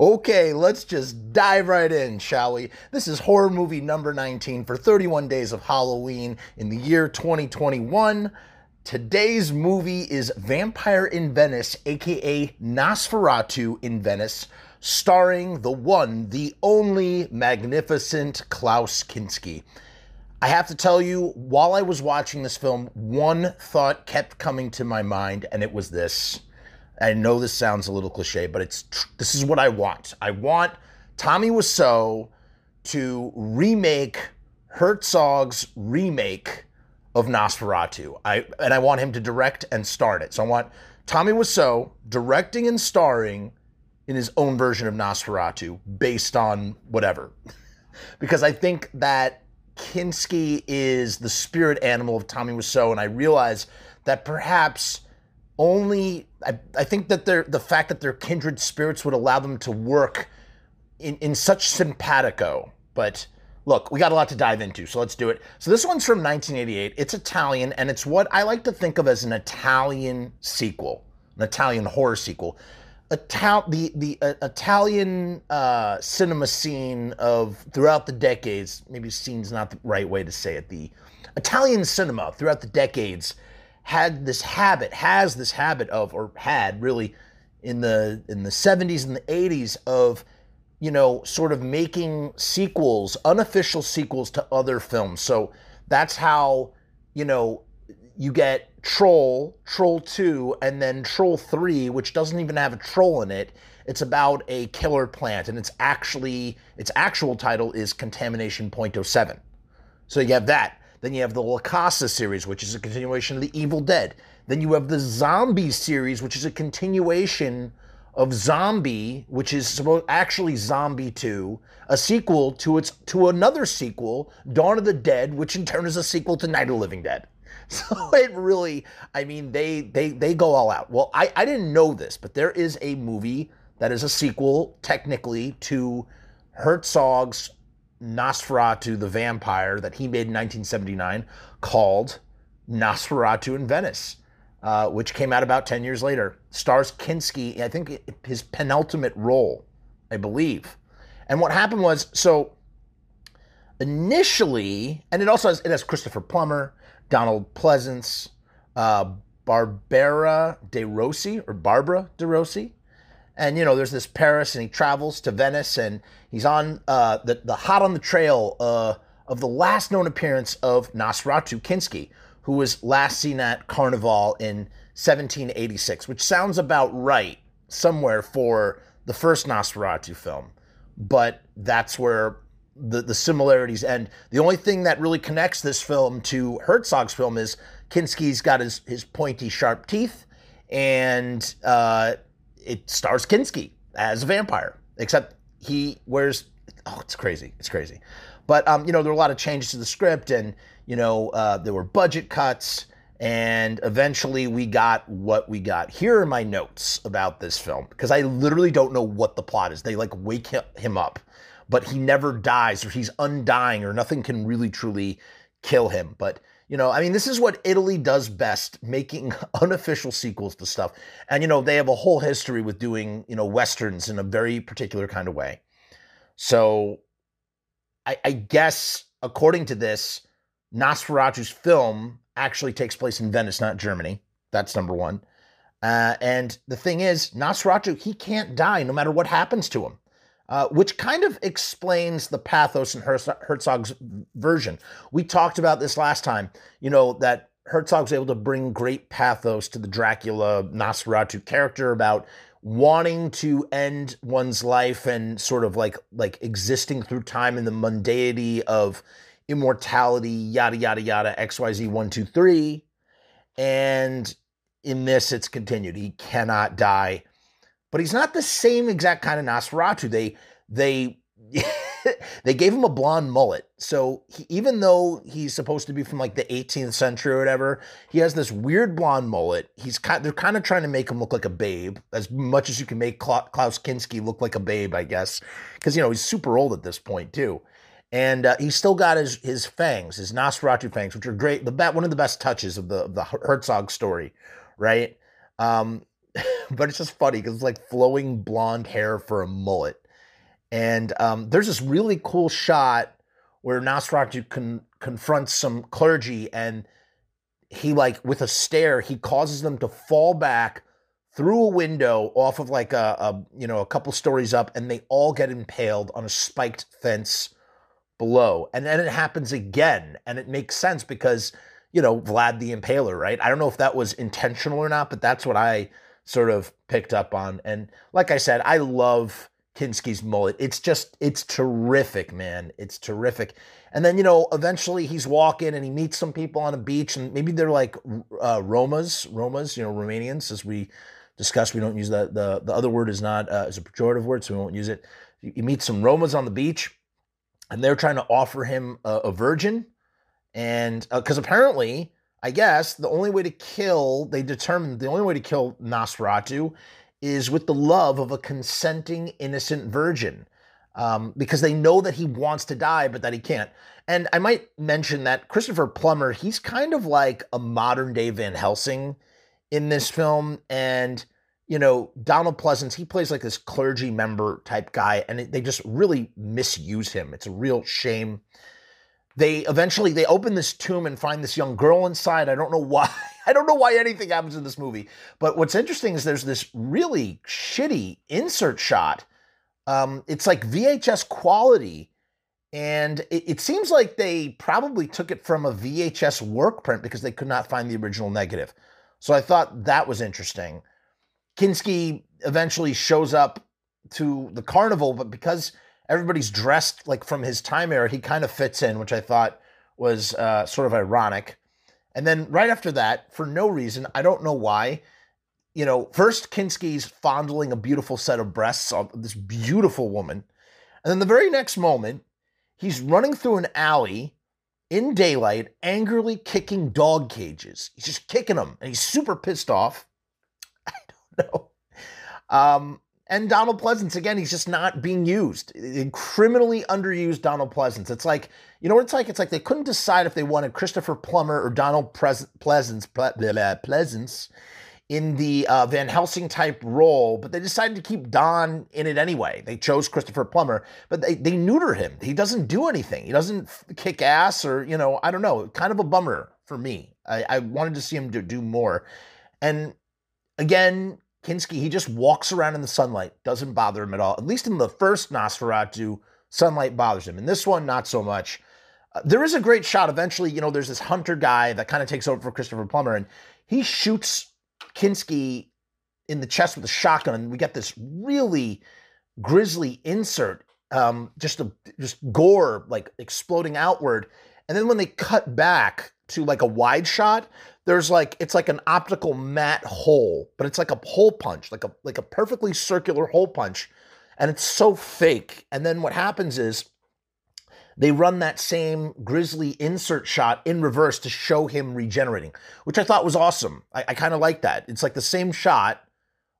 Okay, let's just dive right in, shall we? This is horror movie number 19 for 31 days of Halloween in the year 2021. Today's movie is Vampire in Venice, aka Nosferatu in Venice, starring the one, the only magnificent Klaus Kinski. I have to tell you, while I was watching this film, one thought kept coming to my mind, and it was this. I know this sounds a little cliche, but it's tr- this is what I want. I want Tommy Wiseau to remake Herzog's remake of Nosferatu. I and I want him to direct and star it. So I want Tommy Wiseau directing and starring in his own version of Nosferatu based on whatever. because I think that Kinski is the spirit animal of Tommy Wiseau, and I realize that perhaps only I, I think that the fact that they're kindred spirits would allow them to work in, in such simpatico. But look, we got a lot to dive into, so let's do it. So this one's from 1988. It's Italian, and it's what I like to think of as an Italian sequel, an Italian horror sequel. Ital- the the uh, Italian uh, cinema scene of throughout the decades, maybe scene's not the right way to say it. The Italian cinema throughout the decades had this habit, has this habit of, or had really in the in the 70s and the 80s of, you know, sort of making sequels, unofficial sequels to other films. So that's how, you know, you get Troll, Troll 2, and then Troll 3, which doesn't even have a troll in it. It's about a killer plant, and it's actually its actual title is Contamination .07. So you have that. Then you have the La Casa series, which is a continuation of The Evil Dead. Then you have the Zombie series, which is a continuation of Zombie, which is supposed actually Zombie 2, a sequel to its to another sequel, Dawn of the Dead, which in turn is a sequel to Night of the Living Dead. So it really, I mean, they they they go all out. Well, I, I didn't know this, but there is a movie that is a sequel, technically, to Herzog's Nosferatu the Vampire that he made in 1979 called Nosferatu in Venice, uh, which came out about 10 years later. Stars Kinski, I think his penultimate role, I believe. And what happened was, so initially, and it also has, it has Christopher Plummer, Donald Pleasence, uh, Barbara De Rossi, or Barbara De Rossi, and you know, there's this Paris, and he travels to Venice, and he's on uh, the the hot on the trail uh, of the last known appearance of Nosferatu Kinski, who was last seen at Carnival in 1786, which sounds about right somewhere for the first Nosferatu film, but that's where the, the similarities end. The only thing that really connects this film to Herzog's film is Kinski's got his, his pointy, sharp teeth, and uh, it stars Kinski as a vampire, except he wears. Oh, it's crazy! It's crazy. But um, you know, there were a lot of changes to the script, and you know, uh, there were budget cuts, and eventually we got what we got. Here are my notes about this film because I literally don't know what the plot is. They like wake him up, but he never dies, or he's undying, or nothing can really truly kill him. But you know, I mean, this is what Italy does best, making unofficial sequels to stuff. And, you know, they have a whole history with doing, you know, Westerns in a very particular kind of way. So I, I guess, according to this, Nosferatu's film actually takes place in Venice, not Germany. That's number one. Uh, and the thing is, Nosferatu, he can't die no matter what happens to him uh, which kind of explains the pathos in Herzog's version. We talked about this last time, you know, that Herzog's able to bring great pathos to the Dracula Nosferatu character about wanting to end one's life and sort of like like existing through time in the mundanity of immortality, yada yada yada, XYZ one, two, three. And in this, it's continued. He cannot die but he's not the same exact kind of Nosferatu. They they they gave him a blonde mullet. So he, even though he's supposed to be from like the 18th century or whatever, he has this weird blonde mullet. He's kind they're kind of trying to make him look like a babe as much as you can make Klaus Kinski look like a babe, I guess, because you know he's super old at this point too. and uh, he's still got his his fangs, his Nosferatu fangs, which are great. The one of the best touches of the of the Herzog story, right? Um, but it's just funny because it's like flowing blonde hair for a mullet. And um, there's this really cool shot where Nosferatu con- confronts some clergy and he like with a stare he causes them to fall back through a window off of like a, a you know a couple stories up and they all get impaled on a spiked fence below and then it happens again and it makes sense because you know Vlad the Impaler right I don't know if that was intentional or not but that's what I sort of picked up on and like I said I love Kinski's mullet. It's just, it's terrific, man. It's terrific. And then, you know, eventually he's walking and he meets some people on a beach and maybe they're like uh, Romas, Romas, you know, Romanians, as we discussed. We don't use that. The, the other word is not, uh, is a pejorative word, so we won't use it. You meet some Romas on the beach and they're trying to offer him a, a virgin. And because uh, apparently, I guess the only way to kill, they determined the only way to kill Nosferatu is with the love of a consenting innocent virgin um, because they know that he wants to die but that he can't. And I might mention that Christopher Plummer, he's kind of like a modern day Van Helsing in this film. And, you know, Donald Pleasence, he plays like this clergy member type guy, and they just really misuse him. It's a real shame. They eventually they open this tomb and find this young girl inside. I don't know why. I don't know why anything happens in this movie. But what's interesting is there's this really shitty insert shot. Um, it's like VHS quality. And it, it, seems like they probably took it from a VHS work print because they could not find the original negative. So I thought that was interesting. Kinski eventually shows up to the carnival, but because everybody's dressed like from his time era, he kind of fits in, which I thought was uh, sort of ironic. And then right after that, for no reason, I don't know why, you know, first Kinski's fondling a beautiful set of breasts of this beautiful woman. And then the very next moment, he's running through an alley in daylight, angrily kicking dog cages. He's just kicking them, and he's super pissed off. I don't know. Um, and Donald Pleasence, again, he's just not being used. Criminally underused Donald Pleasence. It's like, you know what it's like? It's like they couldn't decide if they wanted Christopher Plummer or Donald Pleasence, Pleasence in the uh, Van Helsing type role, but they decided to keep Don in it anyway. They chose Christopher Plummer, but they, they neuter him. He doesn't do anything. He doesn't kick ass or, you know, I don't know. Kind of a bummer for me. I, I wanted to see him do, do more. And again, Kinski, he just walks around in the sunlight, doesn't bother him at all. At least in the first Nosferatu, sunlight bothers him. In this one, not so much. Uh, there is a great shot. Eventually, you know, there's this hunter guy that kind of takes over for Christopher Plummer, and he shoots Kinski in the chest with a shotgun, and we get this really grisly insert, um, just a just gore like exploding outward. And then when they cut back to like a wide shot, there's like it's like an optical matte hole, but it's like a hole punch, like a like a perfectly circular hole punch, and it's so fake. And then what happens is they run that same grisly insert shot in reverse to show him regenerating, which I thought was awesome. I, I kind of like that. It's like the same shot,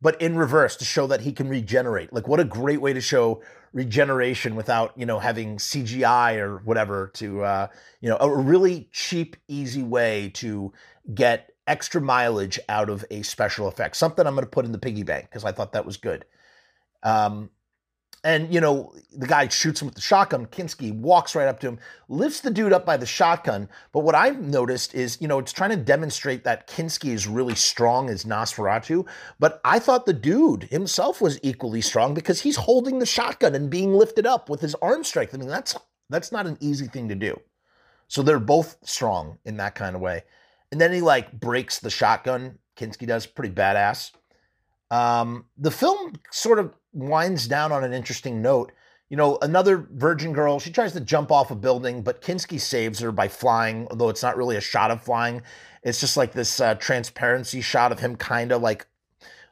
but in reverse to show that he can regenerate. Like what a great way to show regeneration without you know having CGI or whatever to uh, you know a really cheap, easy way to get extra mileage out of a special effect. Something I'm going to put in the piggy bank because I thought that was good. Um, and you know the guy shoots him with the shotgun. Kinski walks right up to him, lifts the dude up by the shotgun. But what I've noticed is, you know, it's trying to demonstrate that Kinski is really strong as Nosferatu. But I thought the dude himself was equally strong because he's holding the shotgun and being lifted up with his arm strength. I mean, that's that's not an easy thing to do. So they're both strong in that kind of way. And then he like breaks the shotgun. Kinski does pretty badass. Um, the film sort of winds down on an interesting note. You know, another virgin girl, she tries to jump off a building, but Kinski saves her by flying, although it's not really a shot of flying. It's just like this uh, transparency shot of him kind of like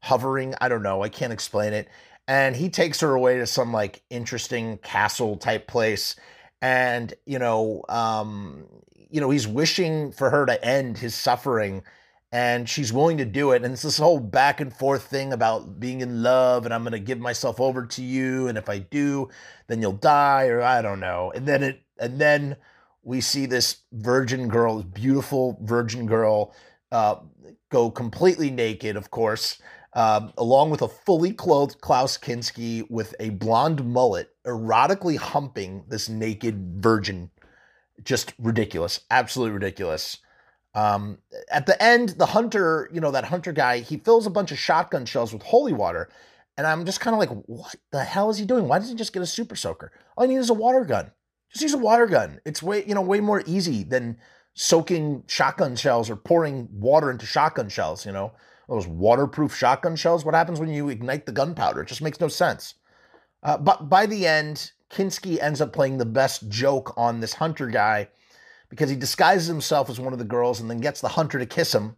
hovering. I don't know. I can't explain it. And he takes her away to some like interesting castle type place. And, you know, um, you know, he's wishing for her to end his suffering. And she's willing to do it. And it's this whole back and forth thing about being in love and I'm going to give myself over to you. And if I do, then you'll die, or I don't know. And then it, and then we see this virgin girl, this beautiful virgin girl, uh, go completely naked, of course, uh, along with a fully clothed Klaus Kinski with a blonde mullet, erotically humping this naked virgin. Just ridiculous, absolutely ridiculous. Um, at the end, the hunter, you know, that hunter guy, he fills a bunch of shotgun shells with holy water. And I'm just kind of like, what the hell is he doing? Why doesn't he just get a super soaker? All he needs is a water gun. Just use a water gun. It's way, you know, way more easy than soaking shotgun shells or pouring water into shotgun shells, you know. Those waterproof shotgun shells. What happens when you ignite the gunpowder? It just makes no sense. Uh, but by the end, Kinski ends up playing the best joke on this hunter guy because he disguises himself as one of the girls and then gets the hunter to kiss him.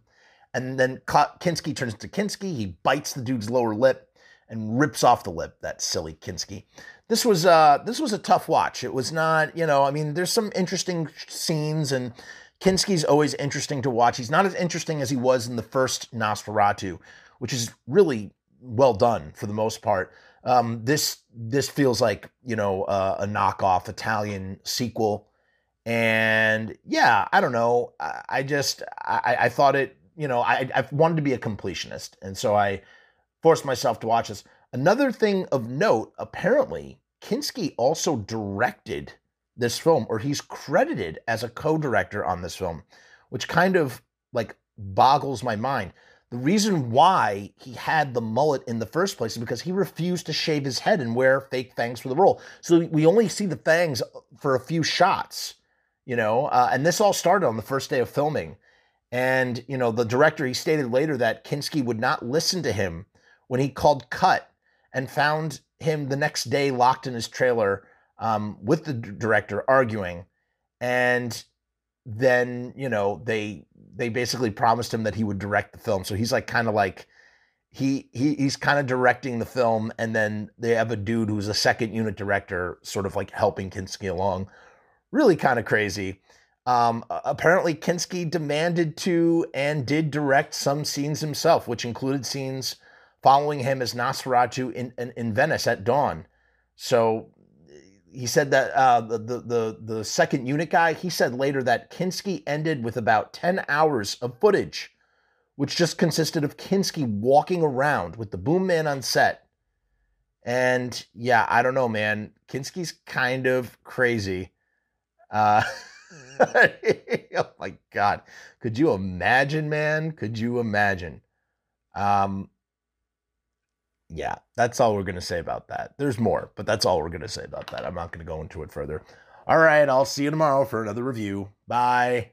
And then Kinski turns to Kinski. He bites the dude's lower lip and rips off the lip. That silly Kinski. This was uh this was a tough watch. It was not, you know, I mean, there's some interesting scenes and Kinski's always interesting to watch. He's not as interesting as he was in the first Nosferatu, which is really well done for the most part. Um, this this feels like you know uh, a knockoff Italian sequel and yeah, I don't know. I, I just I, I, thought it, you know, I, I wanted to be a completionist, and so I forced myself to watch this. Another thing of note, apparently, Kinski also directed this film, or he's credited as a co-director on this film, which kind of like boggles my mind. The reason why he had the mullet in the first place is because he refused to shave his head and wear fake fangs for the role. So we only see the fangs uh, for a few shots you know, uh, and this all started on the first day of filming. And, you know, the director, he stated later that Kinski would not listen to him when he called cut and found him the next day locked in his trailer um, with the d- director arguing. And then, you know, they they basically promised him that he would direct the film. So he's like kind of like he he he's kind of directing the film and then they have a dude who's a second unit director sort of like helping Kinski along really kind of crazy. Um, apparently, Kinski demanded to and did direct some scenes himself, which included scenes following him as Nosferatu in, in, in Venice at dawn. So he said that uh, the, the, the second unit guy he said later that Kinski ended with about ten hours of footage, which just consisted of Kinski walking around with the boom man on set. And yeah, I don't know, man. Kinski's kind of crazy. Uh, oh my God. Could you imagine, man? Could you imagine? Um, yeah, that's all we're going to say about that. There's more, but that's all we're going to say about that. I'm not going to go into it further. All right, I'll see you tomorrow for another review. Bye.